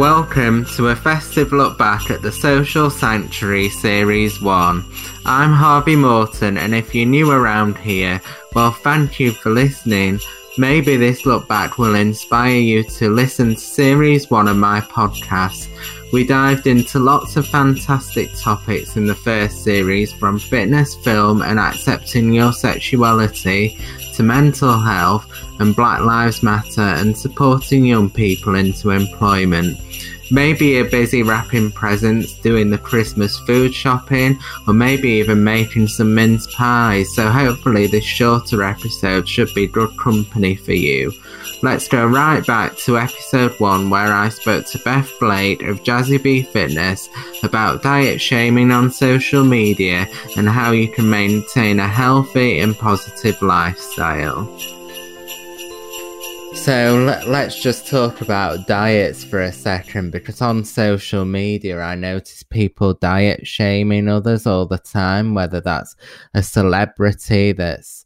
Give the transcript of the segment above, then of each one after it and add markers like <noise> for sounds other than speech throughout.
Welcome to a festive look back at the Social Sanctuary Series 1. I'm Harvey Morton, and if you're new around here, well, thank you for listening. Maybe this look back will inspire you to listen to Series 1 of my podcast. We dived into lots of fantastic topics in the first series, from fitness, film, and accepting your sexuality to mental health and Black Lives Matter and supporting young people into employment. Maybe you're busy wrapping presents, doing the Christmas food shopping, or maybe even making some mince pies, so hopefully this shorter episode should be good company for you. Let's go right back to episode 1 where I spoke to Beth Blade of Jazzy Bee Fitness about diet shaming on social media and how you can maintain a healthy and positive lifestyle. So let, us just talk about diets for a second because on social media I notice people diet shaming others all the time, whether that's a celebrity that's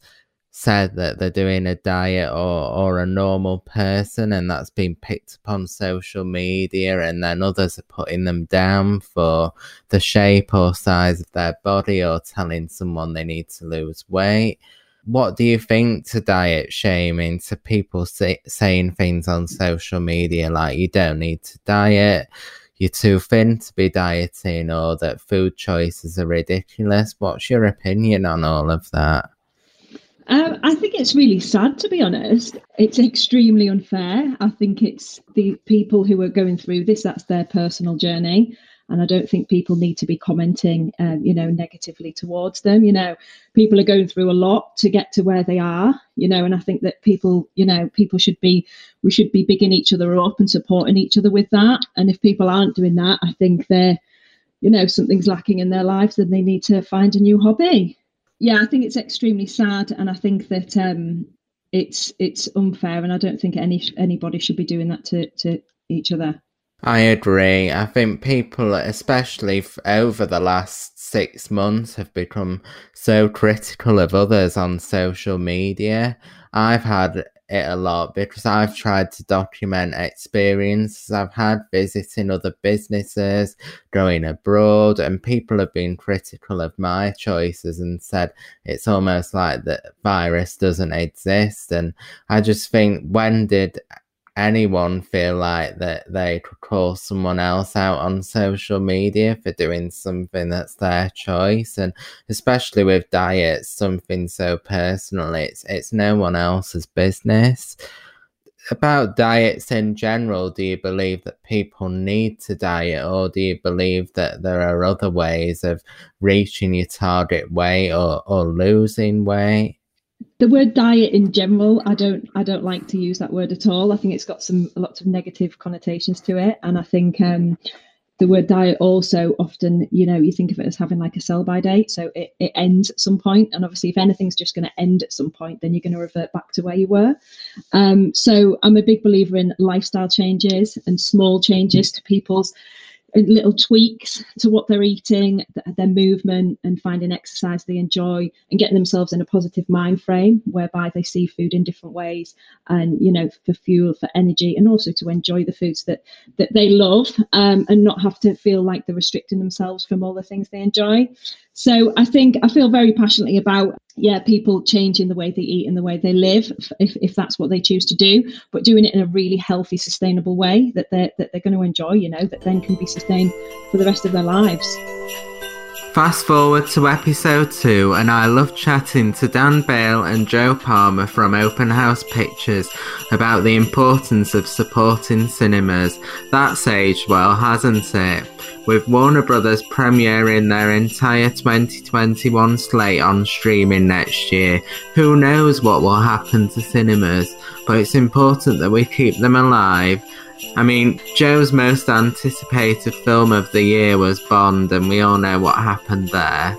said that they're doing a diet or, or a normal person and that's been picked up on social media and then others are putting them down for the shape or size of their body or telling someone they need to lose weight what do you think to diet shaming to people say, saying things on social media like you don't need to diet you're too thin to be dieting or that food choices are ridiculous what's your opinion on all of that um, I think it's really sad, to be honest. It's extremely unfair. I think it's the people who are going through this, that's their personal journey and I don't think people need to be commenting, um, you know, negatively towards them. You know, people are going through a lot to get to where they are. You know, and I think that people, you know, people should be, we should be bigging each other up and supporting each other with that. And if people aren't doing that, I think they're, you know, something's lacking in their lives, and they need to find a new hobby. Yeah, I think it's extremely sad, and I think that um, it's it's unfair, and I don't think any anybody should be doing that to to each other. I agree. I think people, especially f- over the last six months, have become so critical of others on social media. I've had it a lot because I've tried to document experiences I've had visiting other businesses, going abroad, and people have been critical of my choices and said it's almost like the virus doesn't exist. And I just think, when did anyone feel like that they could call someone else out on social media for doing something that's their choice? And especially with diets something so personal it's it's no one else's business. About diets in general do you believe that people need to diet or do you believe that there are other ways of reaching your target weight or, or losing weight the word diet in general i don't i don't like to use that word at all. I think it's got some lots of negative connotations to it. And i think um, the word diet also often you know you think of it as having like a sell by date. So it, it ends at some point. And obviously if anything's just going to end at some point then you're going to revert back to where you were. Um, so i'm a big believer in lifestyle changes and small changes to people's little tweaks to what they're eating, their movement, and finding exercise they enjoy, and getting themselves in a positive mind frame whereby they see food in different ways, and you know, for fuel, for energy, and also to enjoy the foods that that they love, um, and not have to feel like they're restricting themselves from all the things they enjoy. So I think I feel very passionately about yeah people changing the way they eat and the way they live if, if that's what they choose to do but doing it in a really healthy sustainable way that they're that they're going to enjoy you know that then can be sustained for the rest of their lives Fast forward to episode 2, and I love chatting to Dan Bale and Joe Palmer from Open House Pictures about the importance of supporting cinemas. That's aged well, hasn't it? With Warner Brothers premiering their entire 2021 slate on streaming next year, who knows what will happen to cinemas, but it's important that we keep them alive I mean, Joe's most anticipated film of the year was Bond, and we all know what happened there.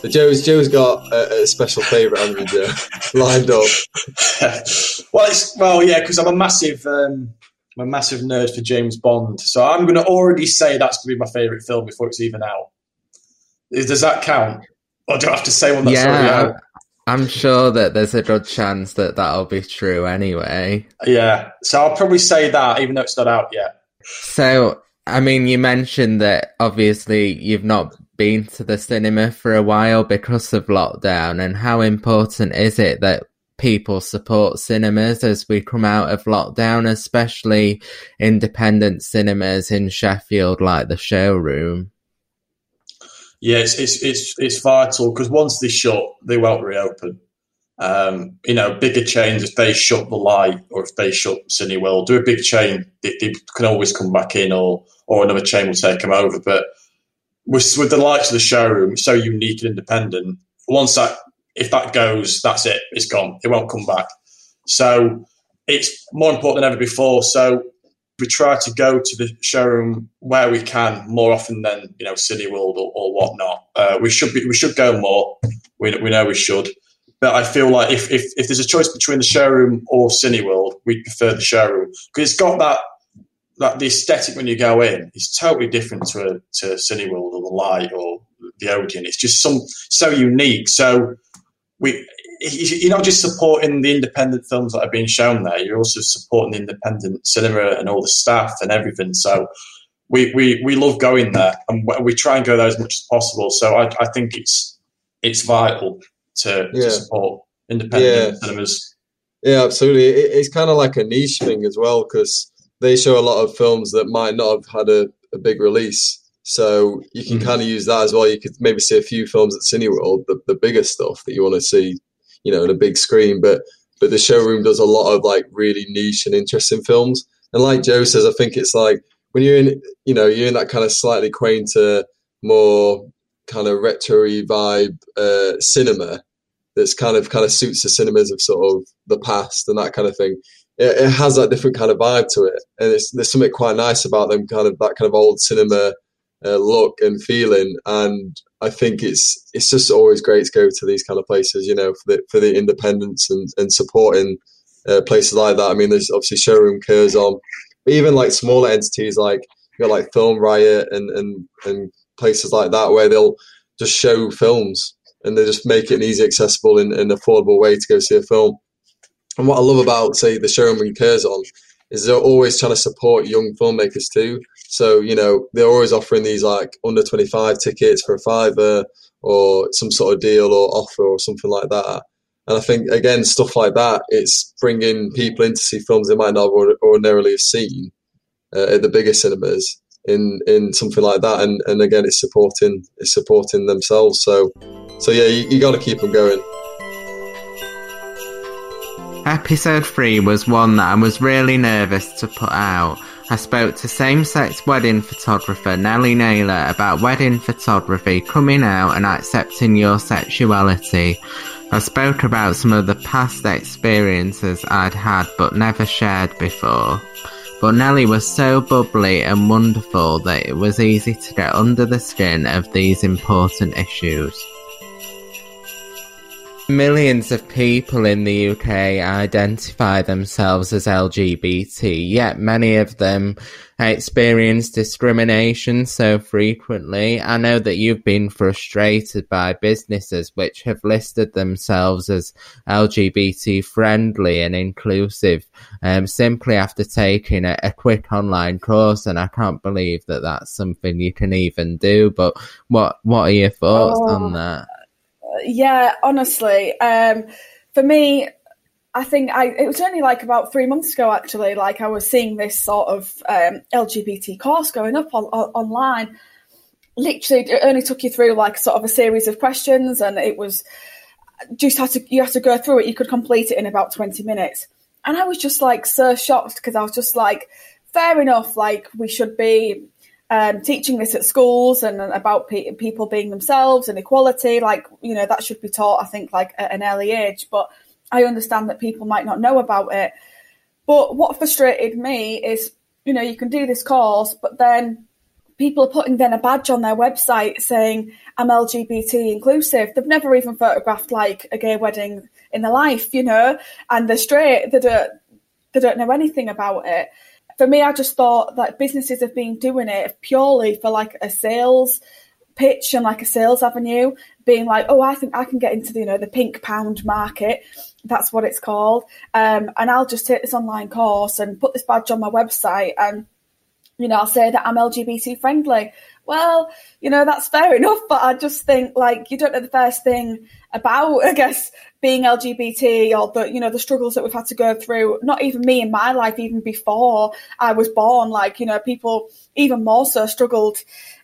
So Joe's Joe's got a, a special favourite, Andrew Joe, <laughs> lined up. <laughs> well, it's well, yeah, because I'm a massive, um, I'm a massive nerd for James Bond, so I'm going to already say that's going to be my favourite film before it's even out. Does that count, or do I have to say one that's yeah, already out? I'm sure that there's a good chance that that'll be true anyway. Yeah, so I'll probably say that, even though it's not out yet. So, I mean, you mentioned that obviously you've not been to the cinema for a while because of lockdown, and how important is it that people support cinemas as we come out of lockdown, especially independent cinemas in Sheffield like the showroom? Yeah, it's it's it's, it's vital because once they shut, they won't reopen. Um, you know, bigger chains if they shut the light or if they shut Cineworld, do a big chain, they, they, can always come back in, or or another chain will take them over. But with with the likes of the showroom, so unique and independent. Once that if that goes, that's it. It's gone. It won't come back. So it's more important than ever before. So we try to go to the showroom where we can more often than you know Cineworld or, or whatnot. Uh, we should be, we should go more. We, we know we should, but I feel like if, if if there's a choice between the showroom or Cineworld, we prefer the showroom because it's got that that the aesthetic when you go in is totally different to a, to Cineworld or the Light or the Odeon. It's just some so unique. So we you're not just supporting the independent films that are being shown there. You're also supporting the independent cinema and all the staff and everything. So we we, we love going there, and we try and go there as much as possible. So I, I think it's it's vital to, yeah. to support independent yeah. cinemas. Yeah, absolutely. It, it's kind of like a niche thing as well because they show a lot of films that might not have had a, a big release. So you can mm. kind of use that as well. You could maybe see a few films at Cineworld, the, the bigger stuff that you want to see, you know, on a big screen. But but the showroom does a lot of like really niche and interesting films. And like Joe says, I think it's like when you're in, you know, you're in that kind of slightly quainter, more kind of retro vibe uh, cinema that's kind of kind of suits the cinemas of sort of the past and that kind of thing. It, it has that different kind of vibe to it, and there's something quite nice about them, kind of that kind of old cinema uh, look and feeling. And I think it's it's just always great to go to these kind of places, you know, for the for the independence and, and supporting uh, places like that. I mean, there's obviously showroom Curzon, but even like smaller entities like you got like Film Riot and and and places like that where they'll just show films and they just make it an easy, accessible, and, and affordable way to go see a film. And what I love about, say, the showroom in Curzon is they're always trying to support young filmmakers too. So, you know, they're always offering these like under 25 tickets for a fiver or some sort of deal or offer or something like that. And I think, again, stuff like that, it's bringing people in to see films they might not ordinarily have seen uh, at the bigger cinemas in in something like that. And, and again, it's supporting it's supporting themselves. So, so yeah, you, you got to keep them going. Episode 3 was one that I was really nervous to put out. I spoke to same-sex wedding photographer Nellie Naylor about wedding photography coming out and accepting your sexuality. I spoke about some of the past experiences I'd had but never shared before. But Nellie was so bubbly and wonderful that it was easy to get under the skin of these important issues. Millions of people in the UK identify themselves as LGBT, yet many of them experience discrimination so frequently. I know that you've been frustrated by businesses which have listed themselves as LGBT friendly and inclusive um, simply after taking a, a quick online course, and I can't believe that that's something you can even do. But what what are your thoughts oh. on that? Yeah, honestly, um, for me, I think I it was only like about three months ago actually. Like I was seeing this sort of um, LGBT course going up on, on, online. Literally, it only took you through like sort of a series of questions, and it was just had to you had to go through it. You could complete it in about twenty minutes, and I was just like so shocked because I was just like, fair enough. Like we should be um, teaching this at schools and about pe- people being themselves and equality, like, you know, that should be taught, I think, like at an early age. But I understand that people might not know about it. But what frustrated me is, you know, you can do this course, but then people are putting then a badge on their website saying, I'm LGBT inclusive. They've never even photographed like a gay wedding in their life, you know, and they're straight. They don't, they don't know anything about it for me, I just thought that businesses have been doing it purely for like a sales pitch and like a sales avenue, being like, oh, I think I can get into the, you know, the pink pound market. That's what it's called. Um, and I'll just take this online course and put this badge on my website and, you know, I'll say that I'm LGBT friendly. Well, you know, that's fair enough, but I just think like you don't know the first thing about, <laughs> I guess, being LGBT or the, you know, the struggles that we've had to go through. Not even me in my life, even before I was born, like, you know, people even more so struggled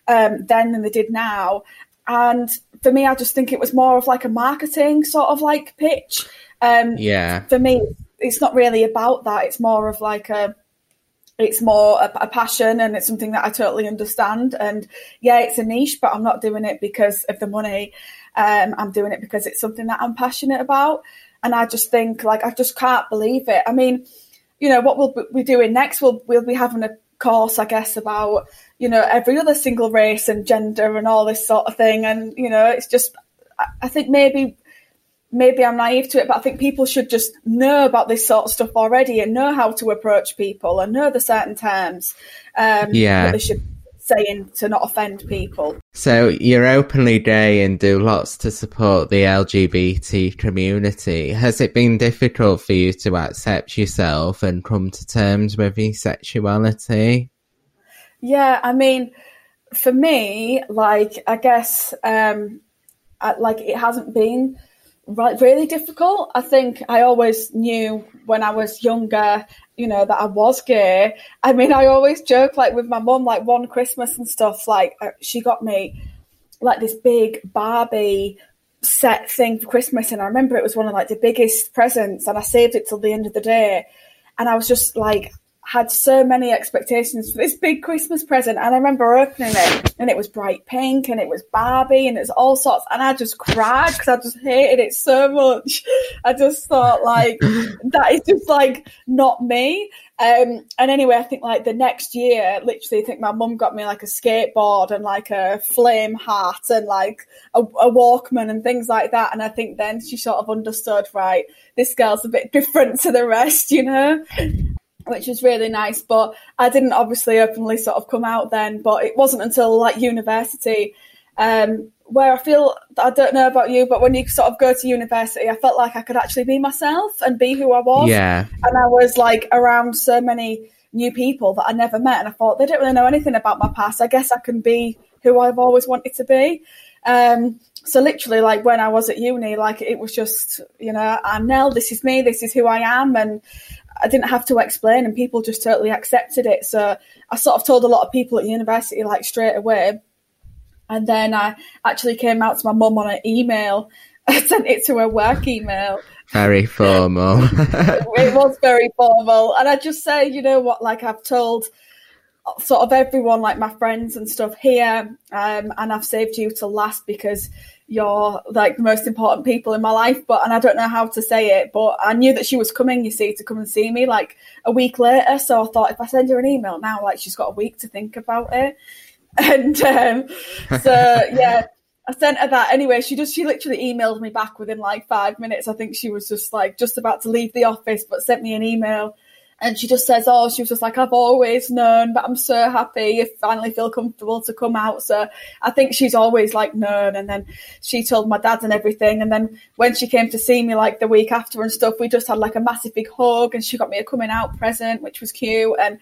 um, then than they did now. And for me, I just think it was more of like a marketing sort of like pitch. Um, yeah. For me, it's not really about that. It's more of like a, it's more a, a, passion and it's something that I totally understand. And yeah, it's a niche, but I'm not doing it because of the money. Um, I'm doing it because it's something that I'm passionate about. And I just think, like, I just can't believe it. I mean, you know, what we'll be doing next, we'll, we'll be having a course, I guess, about, you know, every other single race and gender and all this sort of thing. And, you know, it's just, I think maybe maybe I'm naive to it, but I think people should just know about this sort of stuff already and know how to approach people and know the certain terms. Um, yeah. they should say saying to not offend people. So you're openly gay and do lots to support the LGBT community. Has it been difficult for you to accept yourself and come to terms with your sexuality? Yeah, I mean, for me, like I guess, um, I, like it hasn't been really difficult. I think I always knew when I was younger, you know, that I was gay. I mean, I always joke like with my mum, like one Christmas and stuff, like uh, she got me like this big Barbie set thing for Christmas. And I remember it was one of like the biggest presents and I saved it till the end of the day. And I was just like, had so many expectations for this big Christmas present. And I remember opening it and it was bright pink and it was Barbie and it's all sorts. And I just cried because I just hated it so much. <laughs> I just thought like, <laughs> that is just like not me. Um, and anyway, I think like the next year, literally, I think my mum got me like a skateboard and like a flame hat and like a, a Walkman and things like that. And I think then she sort of understood, right, this girl's a bit different to the rest, you know? Which was really nice. But I didn't obviously openly sort of come out then. But it wasn't until like university um, where I feel I don't know about you, but when you sort of go to university, I felt like I could actually be myself and be who I was. Yeah, and I was like around so many new people that I never met, and I thought they don't really know anything about my past. I guess I can be who I've always wanted to be. Um, so literally like when I was at uni, like it was just, you know, I'm Nell, this is me, this is who I am. And I didn't have to explain, and people just totally accepted it. So I sort of told a lot of people at university like straight away, and then I actually came out to my mum on an email. <laughs> I sent it to her work email. Very formal. <laughs> it was very formal, and I just say, you know what? Like I've told sort of everyone, like my friends and stuff here, um, and I've saved you to last because you're like the most important people in my life but and I don't know how to say it but I knew that she was coming you see to come and see me like a week later so I thought if I send her an email now like she's got a week to think about it. <laughs> And um, so <laughs> yeah I sent her that. Anyway she just she literally emailed me back within like five minutes. I think she was just like just about to leave the office but sent me an email and she just says, "Oh, she was just like I've always known, but I'm so happy you finally feel comfortable to come out." So I think she's always like known. And then she told my dad and everything. And then when she came to see me like the week after and stuff, we just had like a massive big hug, and she got me a coming out present, which was cute. And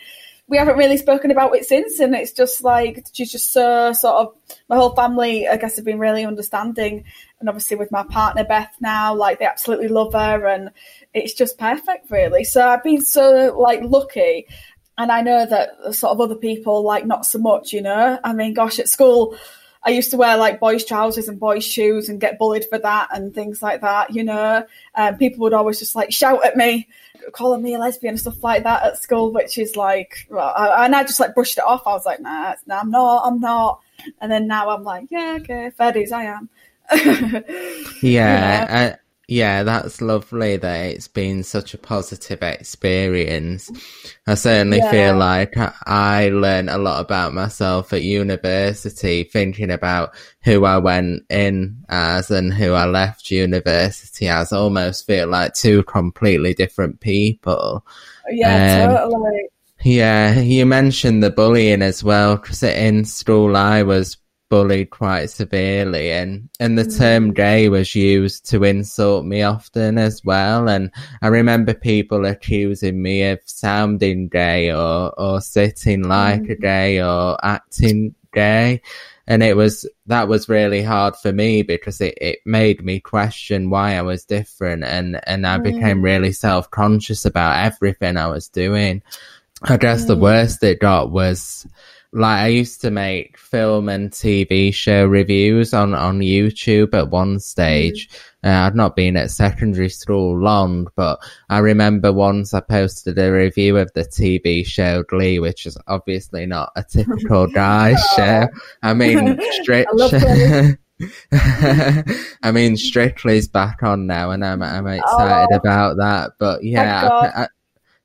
we haven't really spoken about it since, and it's just like she's just so sort of my whole family. I guess have been really understanding, and obviously with my partner Beth now, like they absolutely love her, and it's just perfect, really. So I've been so like lucky, and I know that sort of other people like not so much. You know, I mean, gosh, at school. I used to wear like boys' trousers and boys' shoes and get bullied for that and things like that, you know. Um, people would always just like shout at me calling me a lesbian and stuff like that at school, which is like, well, I, and I just like brushed it off. I was like, nah, nah, I'm not, I'm not. And then now I'm like, yeah, okay, fair I am. <laughs> yeah, yeah. Uh, yeah, that's lovely that it's been such a positive experience. I certainly yeah. feel like I learned a lot about myself at university, thinking about who I went in as and who I left university as. almost feel like two completely different people. Yeah, um, totally. Yeah, you mentioned the bullying as well, because in school I was bullied quite severely and and the term mm. gay was used to insult me often as well and i remember people accusing me of sounding gay or or sitting like a mm. gay or acting gay and it was that was really hard for me because it, it made me question why I was different and and I mm. became really self conscious about everything I was doing. I guess the worst it got was like I used to make film and TV show reviews on on YouTube at one stage. Uh, I'd not been at secondary school long, but I remember once I posted a review of the TV show Glee, which is obviously not a typical <laughs> guy show. I mean, <laughs> Stritch. <laughs> I mean, Strictly's back on now, and I'm I'm excited Oh. about that. But yeah, I,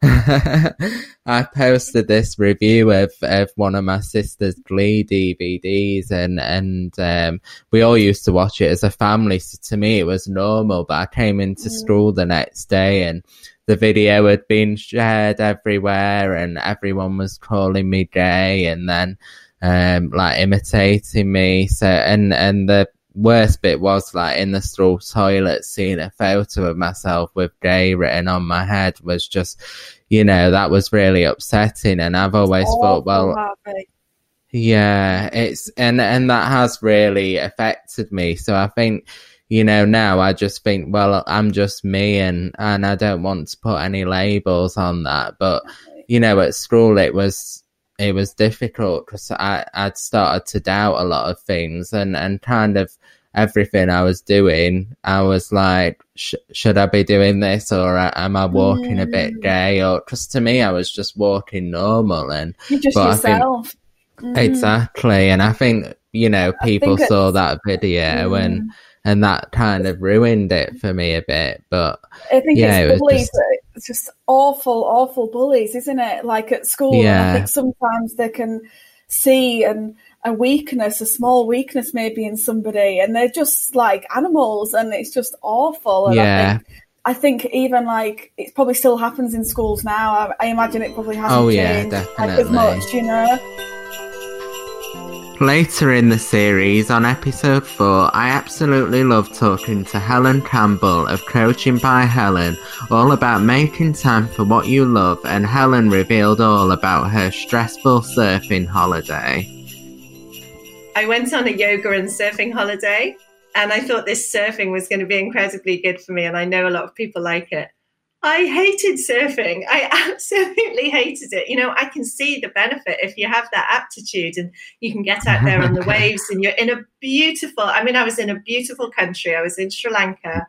<laughs> I, posted this review of, of one of my sister's Glee DVDs, and and um, we all used to watch it as a family. So to me, it was normal. But I came into school the next day, and the video had been shared everywhere, and everyone was calling me gay, and then um, like imitating me. So and and the worst bit was like in the school toilet seeing a photo of myself with gay written on my head was just you know that was really upsetting and i've always thought well yeah it's and and that has really affected me. So i think you know now i just think well i'm just me and and i don't want to put any labels on that. But you know at school it was it was difficult because I I'd started to doubt a lot of things and and kind of everything I was doing. I was like, sh- should I be doing this or am I walking a bit gay? Or because to me, I was just walking normal and You're just I think- yourself. Mm. exactly. And I think you know people saw that video Mm. and and that kind of ruined it for me a bit. But I think Yeah, it's was bullies. just- It's just awful, awful bullies, isn't it? Like at school, Yeah. I think sometimes they can see and a weakness, a small weakness maybe in somebody, and they're just like animals, and it's just awful. And I think, I think even like it probably still happens in schools now. I, I imagine it probably hasn't Oh, yeah, changed like, as much, you know. Later in the series, on episode 4, I absolutely love talking to Helen Campbell of Coaching by Helen, all about making time for what you love, and Helen revealed all about her stressful surfing holiday. I went on a yoga and surfing holiday, and I thought this surfing was going to be incredibly good for me. And I know a lot of people like it. I hated surfing. I <laughs> absolutely hated it. You know, I can see the benefit if you have that aptitude and you can get out there on the <laughs> waves and you're in a beautiful, I mean, I was in a beautiful country. I was in Sri Lanka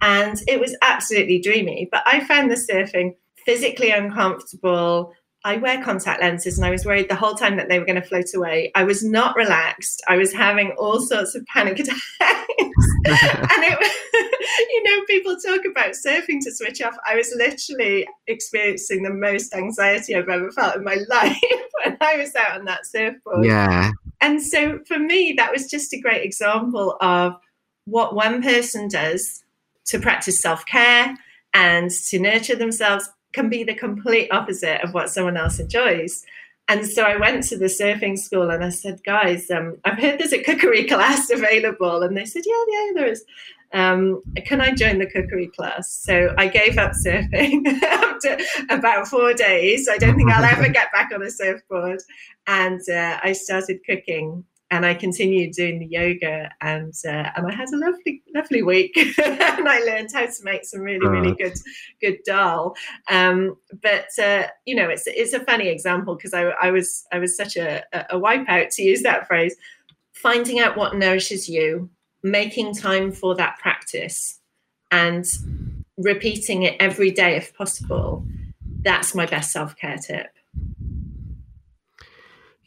and it was absolutely dreamy. But I found the surfing physically uncomfortable. I wear contact lenses and I was worried the whole time that they were going to float away. I was not relaxed. I was having all sorts of panic <laughs> attacks. <laughs> and it, was <laughs> you know, people talk about surfing to switch off. I was literally experiencing the most anxiety I've ever felt in my life when I was out on that surfboard. Yeah, And so for me, that was just a great example of what one person does to practice self care and to nurture themselves can be the complete opposite of what someone else enjoys. And so I went to the surfing school and I said, guys, um, I've heard there's a cookery <laughs> class available. And they said, yeah, yeah, there is. Um, can I join the cookery class? So I gave up surfing <laughs> after about four days. I don't think I'll ever <laughs> get back on a surfboard. And uh, I started cooking and I continued doing the yoga and uh, and I had a lovely lovely week. <laughs> And I learned how to make some really really good good dal. Um, but uh, you know it's it's a funny example because I, I was I was such a, a wipeout to use that phrase finding out what nourishes you making time for that practice and repeating it every day if possible. That's my best self-care tip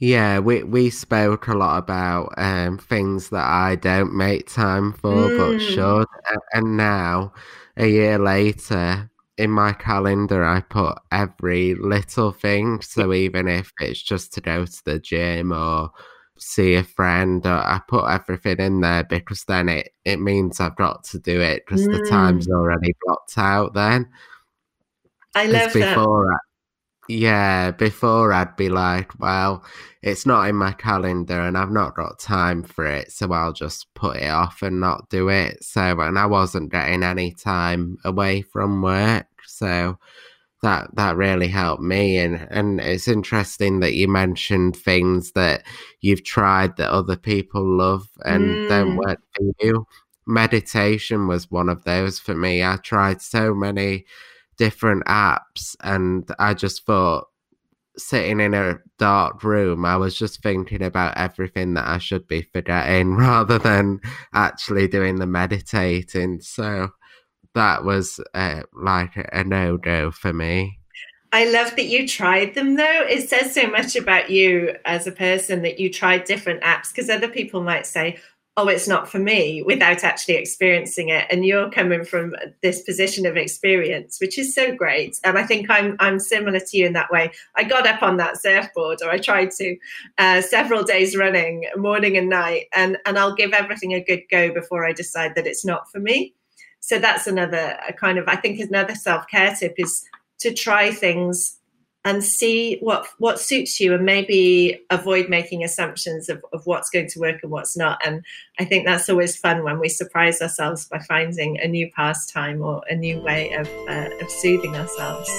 yeah. We we spoke a lot about um, things that I don't make time for, but Mm. should. And now, a year later, in my calendar, I put every little thing. So even if it's just to go to the gym or see a friend, or I put everything in there because then it it means I've got to do it because the Mm. time's already blocked out. Then I love that I, Yeah, before I'd be like, well, it's not in my calendar and I've not got time for it, so I'll just put it off and not do it. So, and I wasn't getting any time away from work, so that that really helped me and and it's interesting that you mentioned things that you've tried that other people love and mm. don't work for you meditation was one of those for me i tried so many different apps and i just thought sitting in a dark room i was just thinking about everything that i should be forgetting <laughs> rather than actually doing the meditating so that was uh, like a no go for me. I love that you tried them though. It says so much about you as a person that you tried different apps because other people might say, oh, it's not for me without actually experiencing it. And you're coming from this position of experience, which is so great. And I think I'm I'm similar to you in that way. I got up on that surfboard, or I tried to, uh, several days running, morning and night, and and I'll give everything a good go before I decide that it's not for me so that's another kind of i think another self-care tip is to try things and see what what suits you and maybe avoid making assumptions of, of what's going to work and what's not. And i think that's always fun when we surprise ourselves by finding a new pastime or a new way of, uh, of soothing ourselves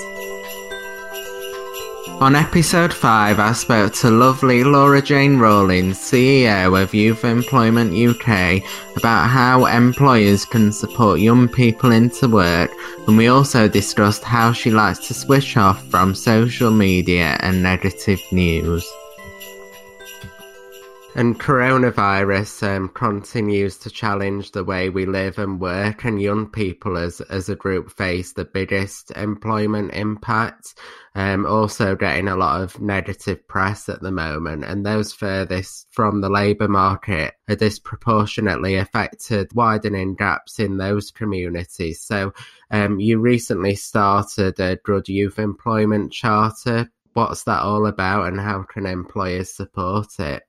on episode 5, I spoke to lovely Laura Jane Rollins, CEO of Youth Employment UK, about how employers can support young people into work, and we also discussed how she likes to switch off from social media and negative news. And coronavirus um, continues to challenge the way we live and work, and young people as as a group face the biggest employment impact. Um, also getting a lot of negative press at the moment, and those furthest from the labour market are disproportionately affected, widening gaps in those communities. So, um, you recently started a Good Youth Employment Charter. What's that all about, and how can employers support it?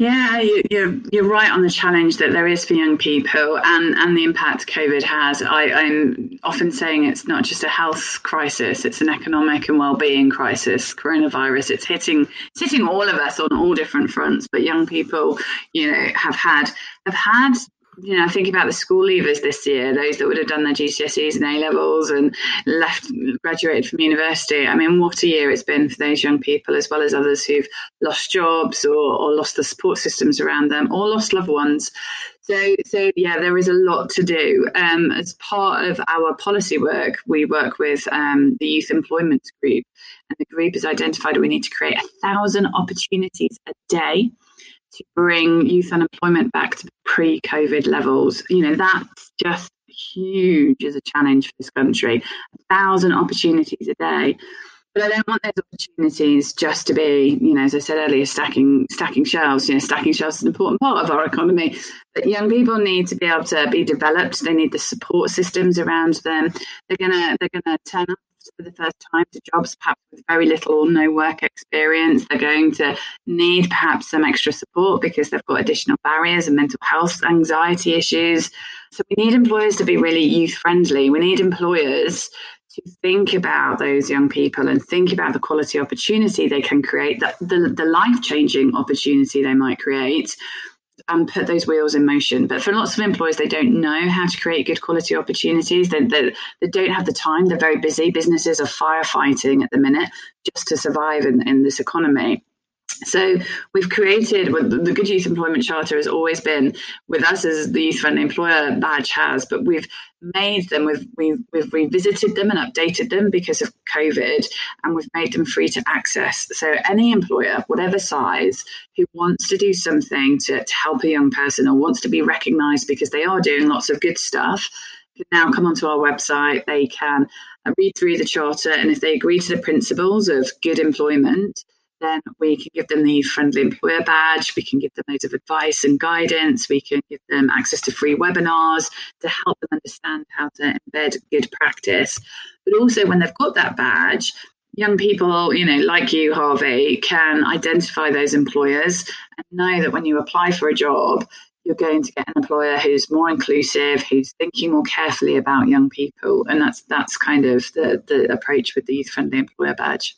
Yeah, you're you're right on the challenge that there is for young people and, and the impact COVID has. I, I'm often saying it's not just a health crisis; it's an economic and well-being crisis. Coronavirus, it's hitting it's hitting all of us on all different fronts. But young people, you know, have had have had you know, think about the school leavers this year, those that would have done their GCSEs and A levels and left, graduated from university. I mean, what a year it's been for those young people, as well as others who've lost jobs or, or lost the support systems around them or lost loved ones. So, so yeah, there is a lot to do. Um, as part of our policy work, we work with um, the Youth Employment Group, and the group has identified we need to create a thousand opportunities a day to bring youth unemployment back to pre-COVID levels. You know, that's just huge as a challenge for this country. A thousand opportunities a day. But I don't want those opportunities just to be, you know, as I said earlier, stacking stacking shelves. You know, stacking shelves is an important part of our economy. But young people need to be able to be developed. They need the support systems around them. They're gonna they're gonna turn up for the first time to jobs, perhaps with very little or no work experience. They're going to need perhaps some extra support because they've got additional barriers and mental health, anxiety issues. So we need employers to be really youth friendly. We need employers to think about those young people and think about the quality opportunity they can create, the, the, the life changing opportunity they might create and put those wheels in motion. But for lots of employers, they don't know how to create good quality opportunities. They, they, they don't have the time. They're very busy. Businesses are firefighting at the minute just to survive in, in this economy. So we've created the Good Youth Employment Charter has always been with us as the Youth Friendly Employer badge has, but we've made them, we've, we've, we've revisited them and updated them because of COVID, and we've made them free to access. So any employer, whatever size, who wants to do something to, to help a young person or wants to be recognised because they are doing lots of good stuff, can now come onto our website. They can read through the charter, and if they agree to the principles of good employment, then we can give them the friendly employer badge. We can give them loads of advice and guidance. We can give them access to free webinars to help them understand how to embed good practice. But also, when they've got that badge, young people, you know, like you, Harvey, can identify those employers and know that when you apply for a job, you're going to get an employer who's more inclusive, who's thinking more carefully about young people, and that's that's kind of the the approach with the youth friendly employer badge.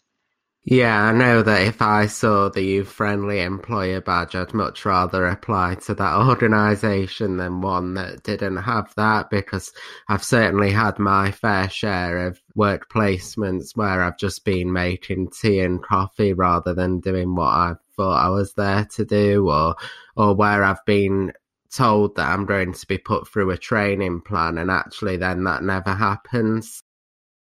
Yeah, I know that if I saw the friendly employer badge, I'd much rather apply to that <laughs> organisation than one that didn't have that because I've certainly had my fair share of work placements where I've just been making tea and coffee rather than doing what I thought I was there to do or or where I've been told that I'm going to be put through a training plan and actually then that never happens.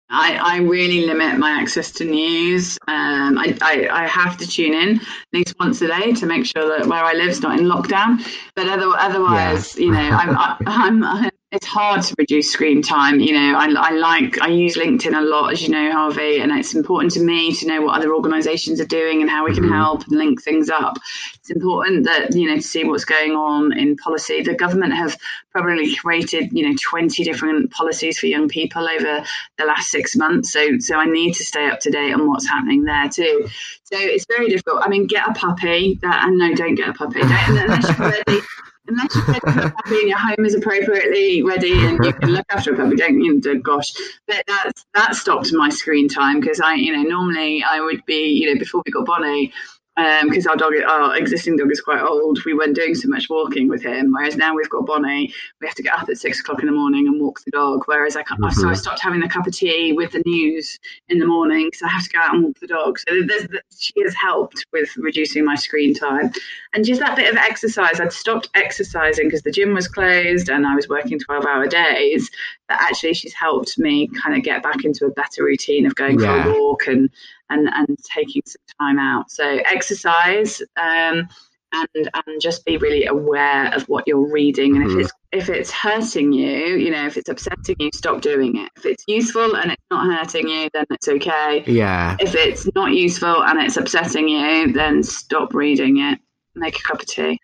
I, I really limit my access to news. Um, I, I, I, have to tune in at least once a day to make sure that where I live is not in lockdown. But other, otherwise, yeah. you know, I'm, I, <laughs> I'm, I'm it's hard to reduce screen time. You know, I, I, like I use LinkedIn a lot, as you know, Harvey, and it's important to me to know what other organisations are doing and how we can mm-hmm. help and link things up. It's important that you know to see what's going on in policy. The government have probably created you know twenty different policies for young people over the last six months. So so I need to stay up to date on what's happening there too. So it's very difficult. I mean, get a puppy. That, and no, don't get a puppy. Don't, unless ready unless you puppy and your home is appropriately ready and you can look after a puppy, don't you? Know, gosh, but that's that stopped my screen time because I, you know, normally I would be, you know, before we got Bonnie, because um, our dog, our existing dog is quite old. We weren't doing so much walking with him, whereas now we've got Bonnie. We have to get up at six o'clock in the morning and walk the dog. Whereas I can't, mm-hmm. so I stopped having the cup of tea with the news in the morning because I have to go out and walk the dog. So she has helped with reducing my screen time, and just that bit of exercise. I'd stopped exercising because the gym was closed and I was working twelve-hour days. But actually, she's helped me kind of get back into a better routine of going yeah. for a walk and and and taking some time out. So exercise. Um, and and just be really aware of what you're reading and mm-hmm. if it's if it's hurting you you know if it's upsetting you stop doing it if it's useful and it's not hurting you then it's okay yeah if it's not useful and it's upsetting you then stop reading it make a cup of tea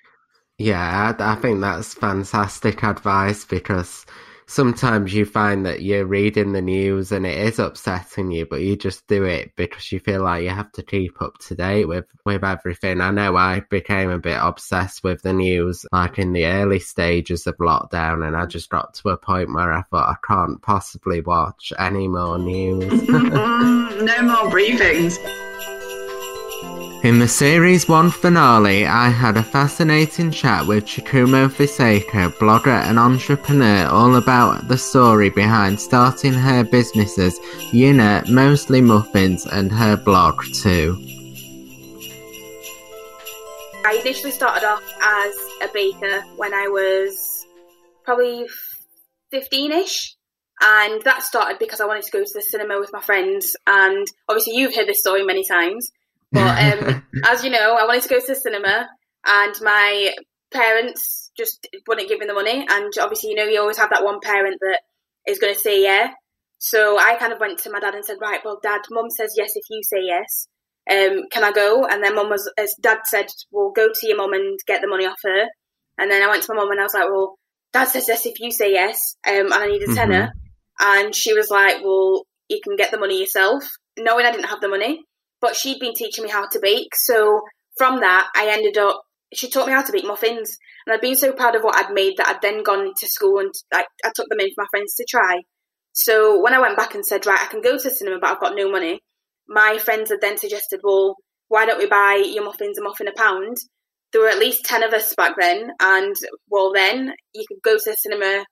yeah i, I think that's fantastic advice because sometimes you find that you're reading the news and it is upsetting you, but you just do it because you feel like you have to keep up to date with, with everything. I know I became a bit obsessed with the news like in the early stages of lockdown and I just got to a point where I thought I can't possibly watch any more news. <laughs> <laughs> no more briefings. In the Series 1 finale, I had a fascinating chat with Chikumo Fusaka, blogger and entrepreneur, all about the story behind starting her businesses, Yuna, Mostly Muffins, and her blog too. I initially started off as a baker when I was probably 15ish. And that started because I wanted to go to the cinema with my friends. And obviously, you've heard this story many times. But um, <laughs> as you know, I wanted to go to the cinema, and my parents just wouldn't give me the money. And obviously, you know, you always have that one parent that is going to say yeah. So I kind of went to my dad and said, right, well, dad, mum says yes if you say yes. Um, can I go? And then mum was, as dad said, well, go to your mum and get the money off her. And then I went to my mum and I was like, well, dad says yes if you say yes, um, and I need a mm-hmm. tenner. And she was like, well, you can get the money yourself, knowing I didn't have the money but she'd been teaching me how to bake. So from that, I ended up, she taught me how to bake muffins. And I'd been so proud of what I'd made that I'd then gone to school and I, I took them in for my friends to try. So when I went back and said, right, I can go to the cinema, but I've got no money, my friends had then suggested, well, why don't we buy your muffins a muffin a pound? There were at least 10 of us back then. And well, then you could go to the cinema,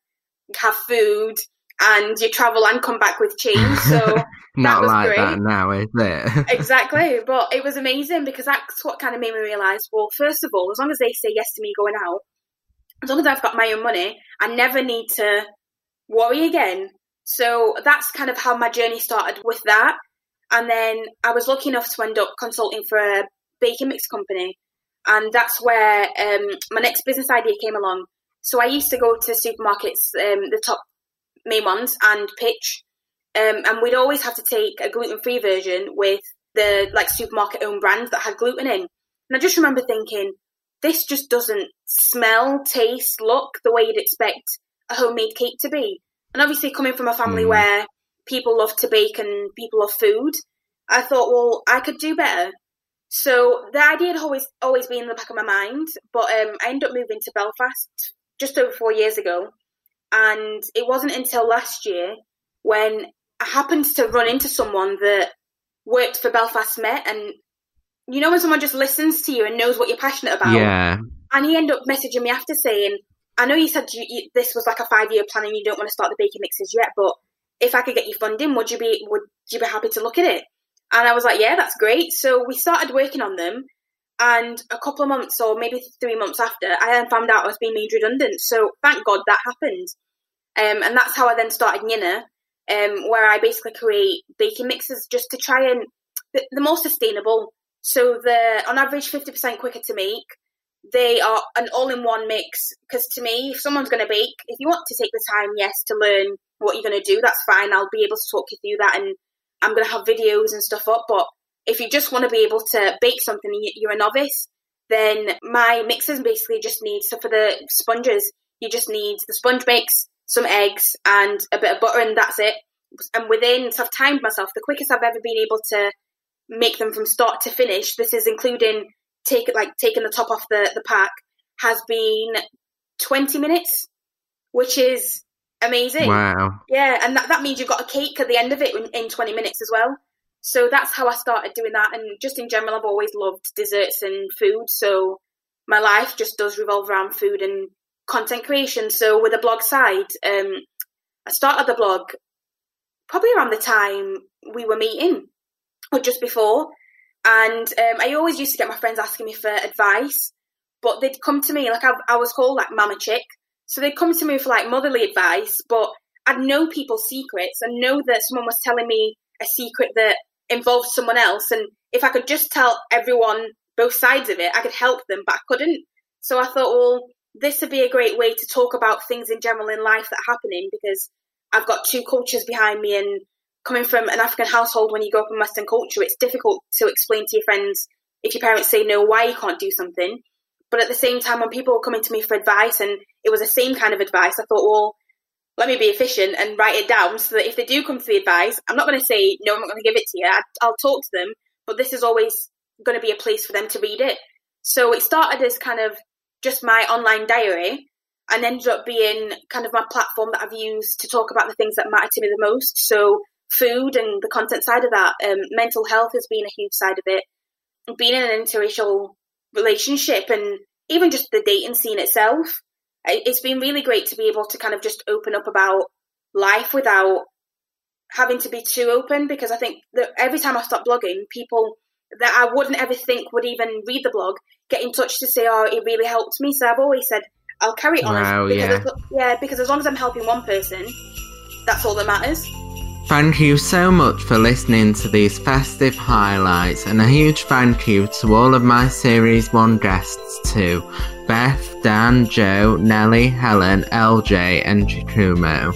have food, and you travel and come back with change. So <laughs> not like great. that now, is it? <laughs> exactly, but it was amazing because that's what kind of made me realise. Well, first of all, as long as they say yes to me going out, as long as I've got my own money, I never need to worry again. So that's kind of how my journey started with that. And then I was lucky enough to end up consulting for a baking mix company. And that's where um, my next business idea came along. So I used to go to supermarkets, um, the top main ones, and pitch. Um, and we'd always have to take a gluten free version with the like supermarket owned brands that had gluten in. And I just remember thinking, this just doesn't smell, taste, look the way you'd expect a homemade cake to be. And obviously, coming from a family mm. where people love to bake and people love food, I thought, well, I could do better. So the idea had always always been in the back of my mind, but um, I ended up moving to Belfast just over four years ago, and it wasn't until last year when I happened to run into someone that worked for Belfast Met, and you know when someone just listens to you and knows what you're passionate about. Yeah. And he ended up messaging me after saying, "I know you said you, you, this was like a five year plan and you don't want to start the baking mixes yet, but if I could get you funding, would you be would you be happy to look at it?" And I was like, "Yeah, that's great." So we started working on them, and a couple of months or maybe three months after, I then found out I was being made redundant. So thank God that happened. Um, and that's how I then started Nina, um, where I basically create baking mixes just to try and the, the more sustainable. So they're on average fifty percent quicker to make. They are an all-in-one mix because to me, if someone's going to bake, if you want to take the time, yes, to learn what you're going to do, that's fine. I'll be able to talk you through that, and I'm going to have videos and stuff up. But if you just want to be able to bake something and you're a novice, then my mixes basically just need so for the sponges, you just need the sponge mix, some eggs, and a bit of butter, and that's it. And within, so I've timed myself the quickest I've ever been able to make them from start to finish. This is including take like taking the top off the the pack has been 20 minutes, which is amazing. Wow. Yeah, and that, that means you've got a cake at the end of it in, in 20 minutes as well. So that's how I started doing that. And just in general, I've always loved desserts and food. So my life just does revolve around food and content creation. So with the blog side, um, I started the blog probably around the time we were meeting or just before. And um, I always used to get my friends asking me for advice, but they'd come to me like I, I was called like mama chick. So they'd come to me for like motherly advice, but I'd know people's secrets and know that someone was telling me a secret that involved someone else. And if I could just tell everyone both sides of it, I could help them, but I couldn't. So I thought, well, this would be a great way to talk about things in general in life that are happening because I've got two cultures behind me and coming from an African household when you grow up in Western culture, it's difficult to explain to your friends if your parents say no why you can't do something. But at the same time, when people were coming to me for advice and it was the same kind of advice, I thought, well, let me be efficient and write it down so that if they do come for the advice, I'm not going to say, no, I'm not going to give it to you. I, I'll talk to them, but this is always going to be a place for them to read it. So it started as kind of just my online diary and ended up being kind of my platform that I've used to talk about the things that matter to me the most. So food and the content side of that, um, mental health has been a huge side of it. Being in an interracial relationship and even just the dating scene itself, it's been really great to be able to kind of just open up about life without having to be too open because I think that every time I start blogging, people that I wouldn't ever think would even read the blog get in touch to say, "Oh, it really helped me." So I've always said I'll carry it on. Wow, because yeah. as, yeah, because as long as I'm helping one person, that's all that matters. Thank you so much for listening to these festive highlights, and a huge thank you to all of my Series 1 guests too Beth, Dan, Joe, Nellie, Helen, LJ, and Giacomo.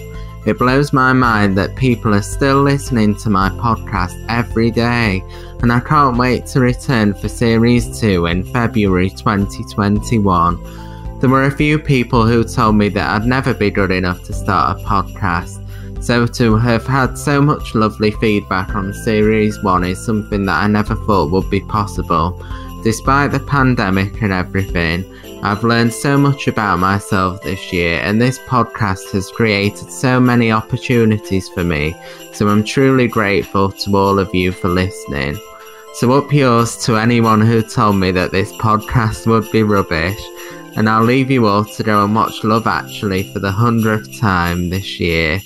It blows my mind that people are still listening to my podcast every day, and I can't wait to return for Series 2 in February 2021. There were a few people who told me that I'd never be good enough to start a podcast, so to have had so much lovely feedback on Series 1 is something that I never thought would be possible. Despite the pandemic and everything, I've learned so much about myself this year, and this podcast has created so many opportunities for me, so I'm truly grateful to all of you for listening. So, up yours to anyone who told me that this podcast would be rubbish, and I'll leave you all to go and watch Love Actually for the hundredth time this year.